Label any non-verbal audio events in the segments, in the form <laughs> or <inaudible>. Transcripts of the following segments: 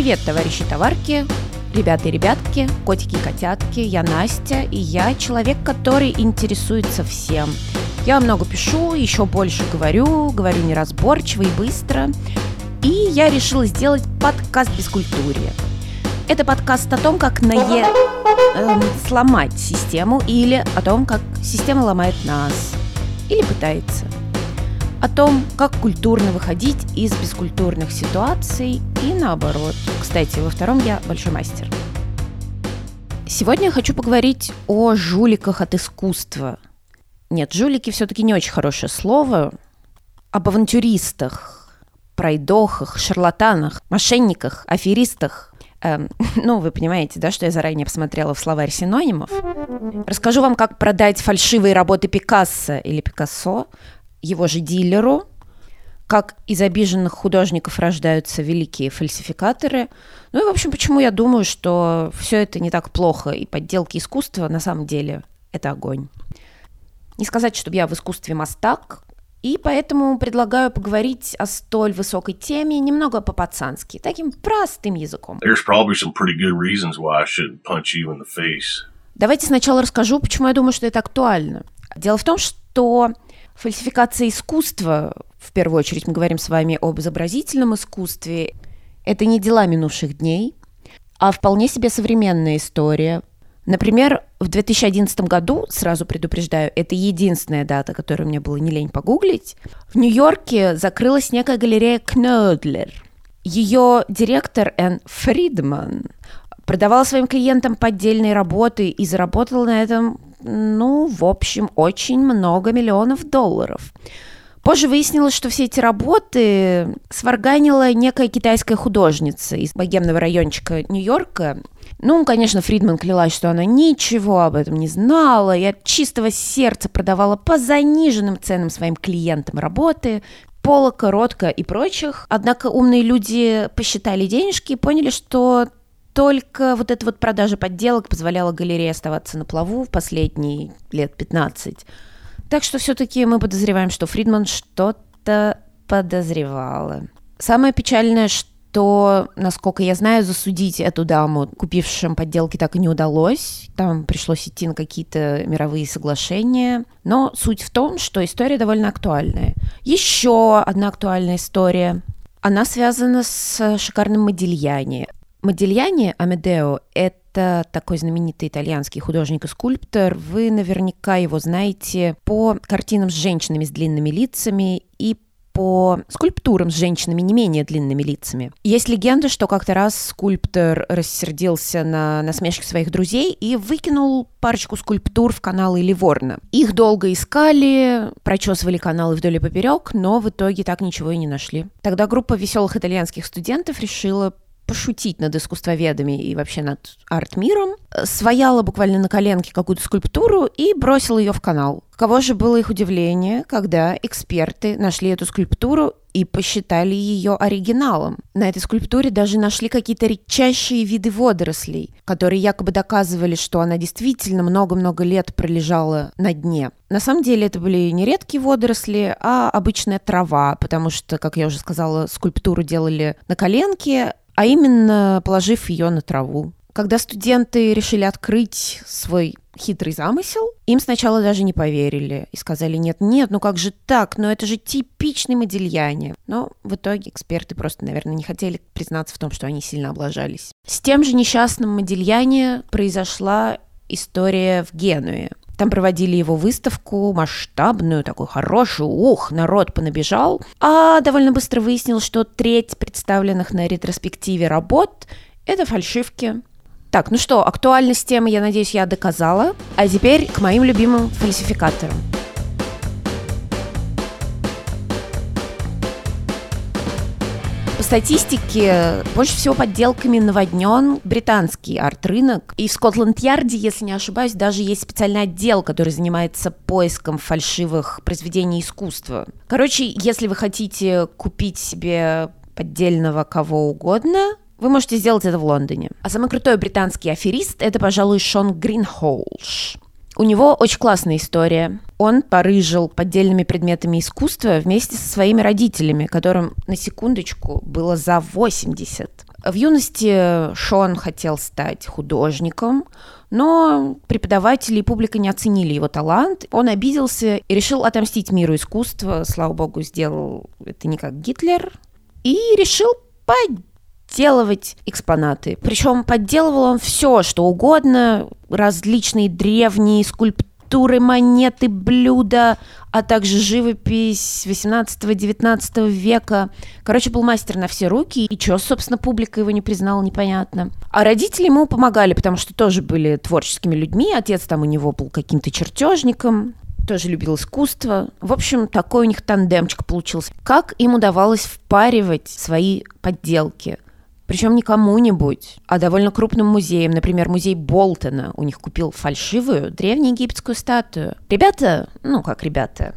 Привет, товарищи товарки, ребята и ребятки, котики и котятки. Я Настя, и я человек, который интересуется всем. Я много пишу, еще больше говорю, говорю неразборчиво и быстро. И я решила сделать подкаст без культуры. Это подкаст о том, как нае... эм, сломать систему или о том, как система ломает нас. Или пытается. О том, как культурно выходить из бескультурных ситуаций и наоборот. Кстати, во втором я большой мастер. Сегодня я хочу поговорить о жуликах от искусства. Нет, жулики все-таки не очень хорошее слово. Об авантюристах, пройдохах, шарлатанах, мошенниках, аферистах. Эм, <laughs> ну, вы понимаете, да, что я заранее посмотрела в словарь синонимов. Расскажу вам, как продать фальшивые работы Пикассо или Пикассо его же дилеру, как из обиженных художников рождаются великие фальсификаторы. Ну и, в общем, почему я думаю, что все это не так плохо, и подделки искусства на самом деле это огонь. Не сказать, чтобы я в искусстве мастак, и поэтому предлагаю поговорить о столь высокой теме немного по-пацански, таким простым языком. Давайте сначала расскажу, почему я думаю, что это актуально. Дело в том, что фальсификация искусства, в первую очередь мы говорим с вами об изобразительном искусстве, это не дела минувших дней, а вполне себе современная история. Например, в 2011 году, сразу предупреждаю, это единственная дата, которую мне было не лень погуглить, в Нью-Йорке закрылась некая галерея Кнёдлер. Ее директор Энн Фридман продавала своим клиентам поддельные работы и заработала на этом ну, в общем, очень много миллионов долларов. Позже выяснилось, что все эти работы сварганила некая китайская художница из богемного райончика Нью-Йорка. Ну, конечно, Фридман клялась, что она ничего об этом не знала и от чистого сердца продавала по заниженным ценам своим клиентам работы, Полока, Ротко и прочих. Однако умные люди посчитали денежки и поняли, что только вот эта вот продажа подделок позволяла галерее оставаться на плаву в последние лет 15. Так что все-таки мы подозреваем, что Фридман что-то подозревала. Самое печальное, что, насколько я знаю, засудить эту даму, купившим подделки, так и не удалось. Там пришлось идти на какие-то мировые соглашения. Но суть в том, что история довольно актуальная. Еще одна актуальная история. Она связана с шикарным Модильяне. Модильяне Амедео – это такой знаменитый итальянский художник и скульптор. Вы наверняка его знаете по картинам с женщинами с длинными лицами и по скульптурам с женщинами не менее длинными лицами. Есть легенда, что как-то раз скульптор рассердился на насмешки своих друзей и выкинул парочку скульптур в каналы Ливорна. Их долго искали, прочесывали каналы вдоль и поперек, но в итоге так ничего и не нашли. Тогда группа веселых итальянских студентов решила пошутить над искусствоведами и вообще над арт-миром, свояла буквально на коленке какую-то скульптуру и бросила ее в канал. Кого же было их удивление, когда эксперты нашли эту скульптуру и посчитали ее оригиналом. На этой скульптуре даже нашли какие-то редчайшие виды водорослей, которые якобы доказывали, что она действительно много-много лет пролежала на дне. На самом деле это были не редкие водоросли, а обычная трава, потому что, как я уже сказала, скульптуру делали на коленке, а именно положив ее на траву. Когда студенты решили открыть свой хитрый замысел, им сначала даже не поверили и сказали, нет, нет, ну как же так, ну это же типичный Модильяне. Но в итоге эксперты просто, наверное, не хотели признаться в том, что они сильно облажались. С тем же несчастным Модильяне произошла история в Генуе. Там проводили его выставку масштабную, такую хорошую. Ух, народ понабежал. А довольно быстро выяснилось, что треть представленных на ретроспективе работ – это фальшивки. Так, ну что, актуальность темы, я надеюсь, я доказала. А теперь к моим любимым фальсификаторам. Статистике, больше всего подделками наводнен британский арт-рынок. И в Скотланд-Ярде, если не ошибаюсь, даже есть специальный отдел, который занимается поиском фальшивых произведений искусства. Короче, если вы хотите купить себе поддельного кого угодно, вы можете сделать это в Лондоне. А самый крутой британский аферист – это, пожалуй, Шон Гринхолш. У него очень классная история. Он порыжил поддельными предметами искусства вместе со своими родителями, которым, на секундочку, было за 80. В юности Шон хотел стать художником, но преподаватели и публика не оценили его талант. Он обиделся и решил отомстить миру искусства. Слава богу, сделал это не как Гитлер. И решил подделывать экспонаты. Причем подделывал он все, что угодно, различные древние скульптуры, скульптуры, монеты, блюда, а также живопись 18-19 века. Короче, был мастер на все руки, и что, собственно, публика его не признала, непонятно. А родители ему помогали, потому что тоже были творческими людьми. Отец там у него был каким-то чертежником, тоже любил искусство. В общем, такой у них тандемчик получился. Как им удавалось впаривать свои подделки – причем не кому-нибудь, а довольно крупным музеем. Например, музей Болтона у них купил фальшивую древнеегипетскую статую. Ребята, ну как ребята,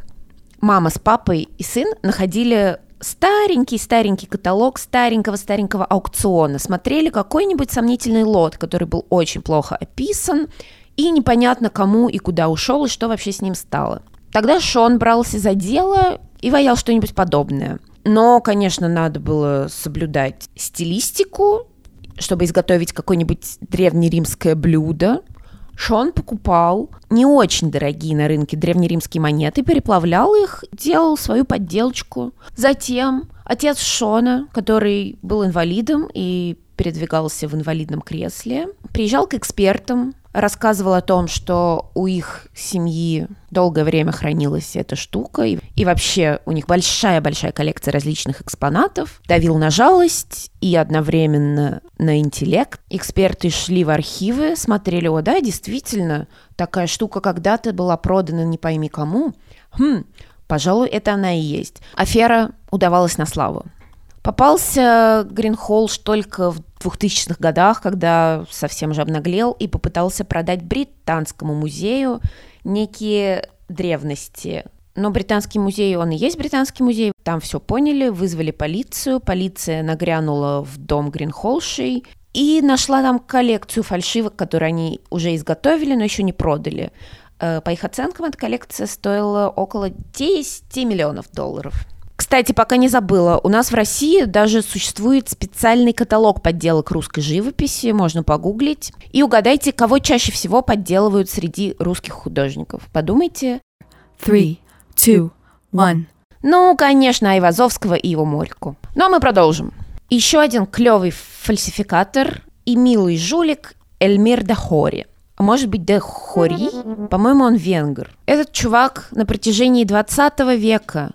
мама с папой и сын находили старенький-старенький каталог старенького-старенького аукциона. Смотрели какой-нибудь сомнительный лот, который был очень плохо описан, и непонятно кому и куда ушел, и что вообще с ним стало. Тогда Шон брался за дело и ваял что-нибудь подобное – но, конечно, надо было соблюдать стилистику, чтобы изготовить какое-нибудь древнеримское блюдо. Шон покупал не очень дорогие на рынке древнеримские монеты, переплавлял их, делал свою подделочку. Затем отец Шона, который был инвалидом и передвигался в инвалидном кресле, приезжал к экспертам, рассказывал о том, что у их семьи долгое время хранилась эта штука, и, и вообще у них большая-большая коллекция различных экспонатов, давил на жалость и одновременно на интеллект. Эксперты шли в архивы, смотрели, о да, действительно, такая штука когда-то была продана не пойми кому. Хм, пожалуй, это она и есть. Афера удавалась на славу. Попался Гринхолш только в 2000-х годах, когда совсем же обнаглел и попытался продать британскому музею некие древности. Но британский музей, он и есть британский музей. Там все поняли, вызвали полицию. Полиция нагрянула в дом Гринхолшей и нашла там коллекцию фальшивок, которые они уже изготовили, но еще не продали. Э, по их оценкам, эта коллекция стоила около 10 миллионов долларов. Кстати, пока не забыла, у нас в России даже существует специальный каталог подделок русской живописи, можно погуглить. И угадайте, кого чаще всего подделывают среди русских художников. Подумайте. Three, two, one. Ну, конечно, Айвазовского и его Морьку. Ну, а мы продолжим. Еще один клевый фальсификатор и милый жулик Эльмир Дахори. А может быть, Дахори? По-моему, он венгр. Этот чувак на протяжении 20 века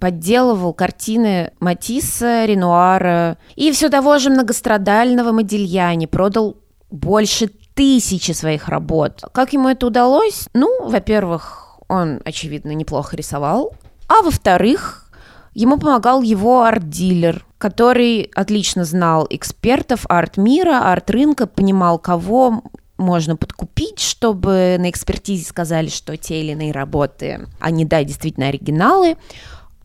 подделывал картины Матисса, Ренуара и все того же многострадального Модильяни, продал больше тысячи своих работ. Как ему это удалось? Ну, во-первых, он, очевидно, неплохо рисовал, а во-вторых, ему помогал его арт-дилер, который отлично знал экспертов арт-мира, арт-рынка, понимал, кого можно подкупить, чтобы на экспертизе сказали, что те или иные работы, они, да, действительно оригиналы.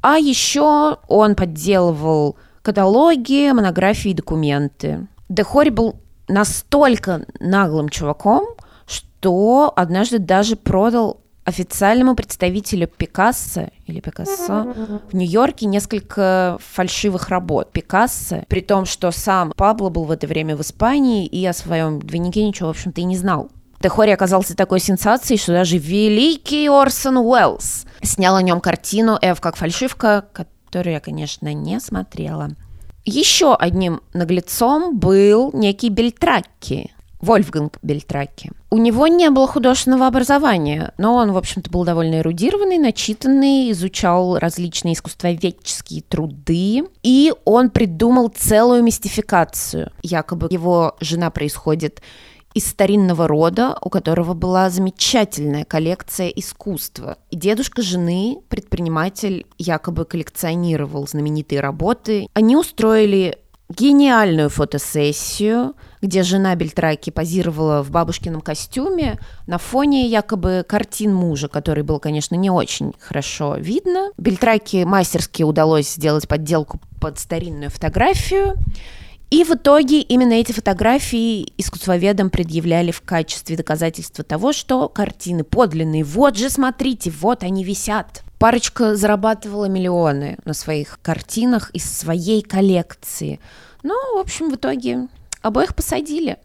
А еще он подделывал каталоги, монографии документы. Дехори был настолько наглым чуваком, что однажды даже продал официальному представителю Пикассо или Пикассо в Нью-Йорке несколько фальшивых работ Пикассо, при том, что сам Пабло был в это время в Испании и о своем двойнике ничего, в общем-то, и не знал. Техори оказался такой сенсацией, что даже великий Орсон Уэллс снял о нем картину «Эв как фальшивка», которую я, конечно, не смотрела. Еще одним наглецом был некий Бельтракки, Вольфганг Бельтракки. У него не было художественного образования, но он, в общем-то, был довольно эрудированный, начитанный, изучал различные искусствоведческие труды, и он придумал целую мистификацию. Якобы его жена происходит из старинного рода, у которого была замечательная коллекция искусства. И дедушка жены, предприниматель, якобы коллекционировал знаменитые работы. Они устроили гениальную фотосессию, где жена Бельтраки позировала в бабушкином костюме на фоне якобы картин мужа, который был, конечно, не очень хорошо видно. Бельтраки мастерски удалось сделать подделку под старинную фотографию, И в итоге именно эти фотографии искусствоведам предъявляли в качестве доказательства того, что картины подлинные. Вот же, смотрите, вот они висят. Парочка зарабатывала миллионы на своих картинах из своей коллекции. Ну, в общем, в итоге обоих посадили.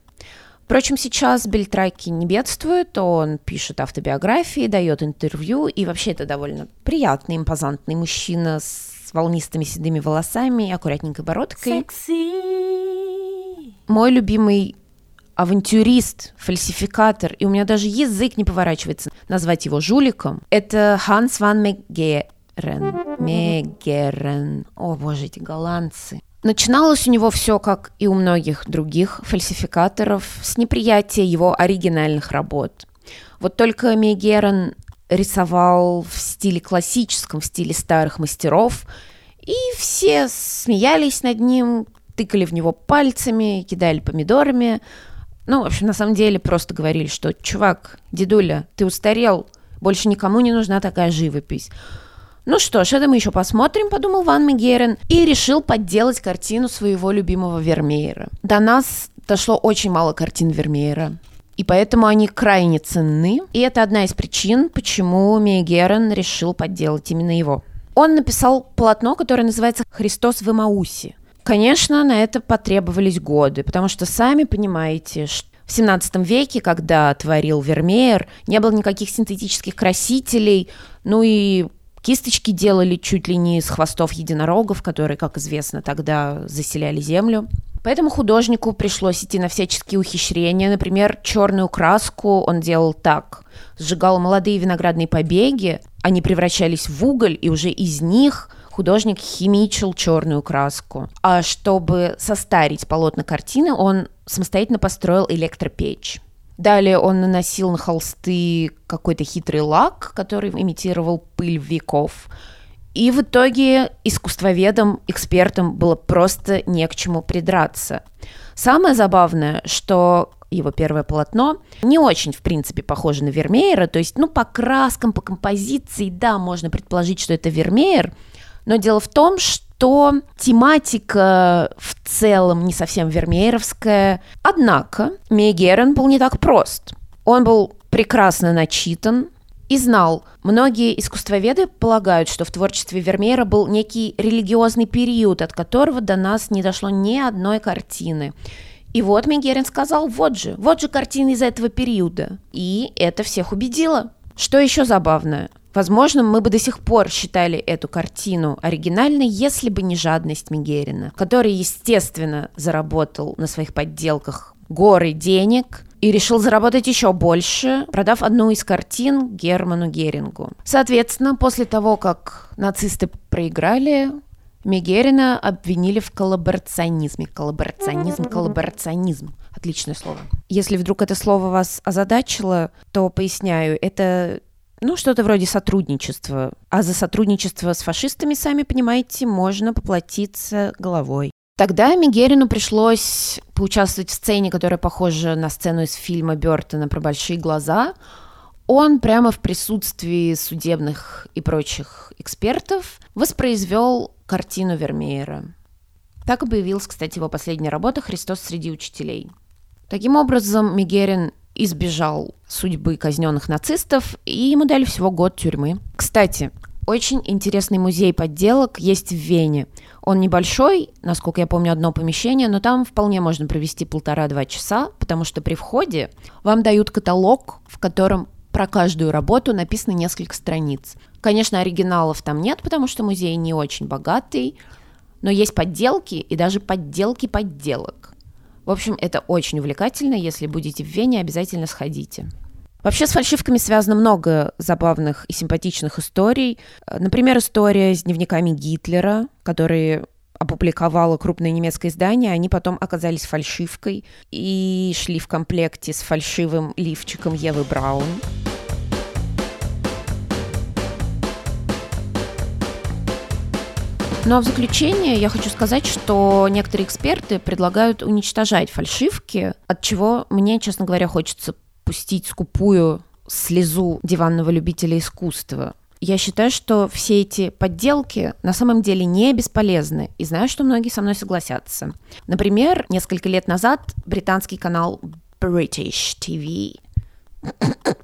Впрочем, сейчас Бельтраки не бедствует, он пишет автобиографии, дает интервью, и вообще это довольно приятный, импозантный мужчина с волнистыми седыми волосами и аккуратненькой бородкой. Sexy. Мой любимый авантюрист, фальсификатор, и у меня даже язык не поворачивается назвать его жуликом, это Ханс ван Мегерен. Мегерен. О, боже, эти голландцы. Начиналось у него все, как и у многих других фальсификаторов, с неприятия его оригинальных работ. Вот только Мегерен рисовал в стиле классическом, в стиле старых мастеров, и все смеялись над ним, тыкали в него пальцами, кидали помидорами. Ну, в общем, на самом деле просто говорили, что «Чувак, дедуля, ты устарел, больше никому не нужна такая живопись». Ну что ж, это мы еще посмотрим, подумал Ван Мегерен, и решил подделать картину своего любимого Вермеера. До нас дошло очень мало картин Вермеера. И поэтому они крайне ценны. И это одна из причин, почему Мегерен решил подделать именно его. Он написал полотно, которое называется «Христос в Имаусе». Конечно, на это потребовались годы, потому что сами понимаете, что в 17 веке, когда творил Вермеер, не было никаких синтетических красителей, ну и Кисточки делали чуть ли не из хвостов единорогов, которые, как известно, тогда заселяли землю. Поэтому художнику пришлось идти на всяческие ухищрения. Например, черную краску он делал так. Сжигал молодые виноградные побеги, они превращались в уголь, и уже из них художник химичил черную краску. А чтобы состарить полотна картины, он самостоятельно построил электропечь. Далее он наносил на холсты какой-то хитрый лак, который имитировал пыль веков. И в итоге искусствоведам, экспертам было просто не к чему придраться. Самое забавное, что его первое полотно не очень, в принципе, похоже на Вермеера, то есть, ну, по краскам, по композиции, да, можно предположить, что это Вермеер, но дело в том, что то тематика в целом не совсем вермееровская. Однако Мейгерен был не так прост. Он был прекрасно начитан, и знал, многие искусствоведы полагают, что в творчестве Вермеера был некий религиозный период, от которого до нас не дошло ни одной картины. И вот Мегерин сказал, вот же, вот же картины из этого периода. И это всех убедило. Что еще забавно, Возможно, мы бы до сих пор считали эту картину оригинальной, если бы не жадность Мигерина, который, естественно, заработал на своих подделках горы денег и решил заработать еще больше, продав одну из картин Герману Герингу. Соответственно, после того, как нацисты проиграли, Мегерина обвинили в коллаборационизме. Коллаборационизм, коллаборационизм. Отличное слово. Если вдруг это слово вас озадачило, то поясняю, это ну, что-то вроде сотрудничества. А за сотрудничество с фашистами, сами понимаете, можно поплатиться головой. Тогда Мигерину пришлось поучаствовать в сцене, которая похожа на сцену из фильма Бертона про большие глаза. Он прямо в присутствии судебных и прочих экспертов воспроизвел картину Вермеера. Так и появилась, кстати, его последняя работа «Христос среди учителей». Таким образом, Мигерин избежал судьбы казненных нацистов, и ему дали всего год тюрьмы. Кстати, очень интересный музей подделок есть в Вене. Он небольшой, насколько я помню, одно помещение, но там вполне можно провести полтора-два часа, потому что при входе вам дают каталог, в котором про каждую работу написано несколько страниц. Конечно, оригиналов там нет, потому что музей не очень богатый, но есть подделки и даже подделки подделок. В общем, это очень увлекательно. Если будете в Вене, обязательно сходите. Вообще с фальшивками связано много забавных и симпатичных историй. Например, история с дневниками Гитлера, которые опубликовало крупное немецкое издание, они потом оказались фальшивкой и шли в комплекте с фальшивым лифчиком Евы Браун. Ну а в заключение я хочу сказать, что некоторые эксперты предлагают уничтожать фальшивки, от чего мне, честно говоря, хочется пустить скупую слезу диванного любителя искусства. Я считаю, что все эти подделки на самом деле не бесполезны, и знаю, что многие со мной согласятся. Например, несколько лет назад британский канал British TV <coughs>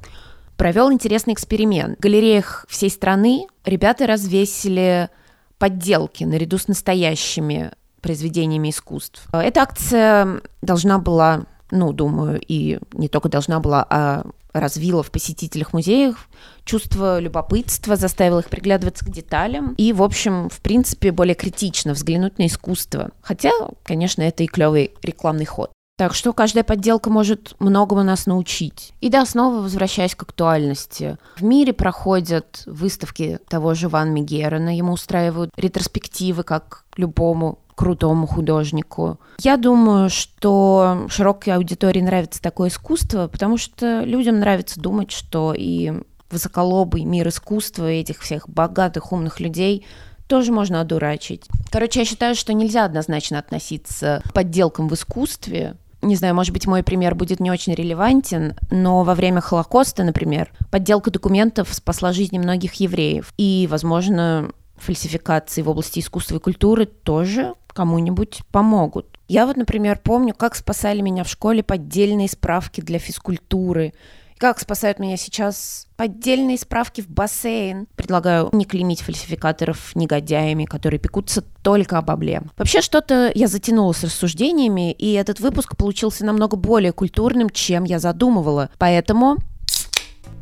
провел интересный эксперимент. В галереях всей страны ребята развесили подделки наряду с настоящими произведениями искусств. Эта акция должна была, ну, думаю, и не только должна была, а развила в посетителях музеев чувство любопытства, заставила их приглядываться к деталям и, в общем, в принципе, более критично взглянуть на искусство. Хотя, конечно, это и клевый рекламный ход. Так что каждая подделка может многому нас научить. И да, снова возвращаясь к актуальности. В мире проходят выставки того же Ван Мегерена, ему устраивают ретроспективы, как любому крутому художнику. Я думаю, что широкой аудитории нравится такое искусство, потому что людям нравится думать, что и высоколобый мир искусства этих всех богатых, умных людей тоже можно одурачить. Короче, я считаю, что нельзя однозначно относиться к подделкам в искусстве, не знаю, может быть, мой пример будет не очень релевантен, но во время Холокоста, например, подделка документов спасла жизни многих евреев. И, возможно, фальсификации в области искусства и культуры тоже кому-нибудь помогут. Я вот, например, помню, как спасали меня в школе поддельные справки для физкультуры как спасают меня сейчас поддельные справки в бассейн. Предлагаю не клеймить фальсификаторов негодяями, которые пекутся только об обле. Вообще что-то я затянула с рассуждениями, и этот выпуск получился намного более культурным, чем я задумывала. Поэтому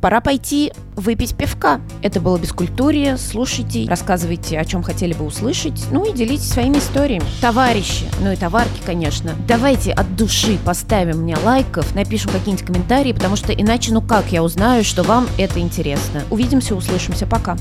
пора пойти выпить пивка. Это было Бескультурье. Слушайте, рассказывайте, о чем хотели бы услышать, ну и делитесь своими историями. Товарищи, ну и товарки, конечно, давайте от души поставим мне лайков, напишем какие-нибудь комментарии, потому что иначе, ну как я узнаю, что вам это интересно. Увидимся, услышимся, пока.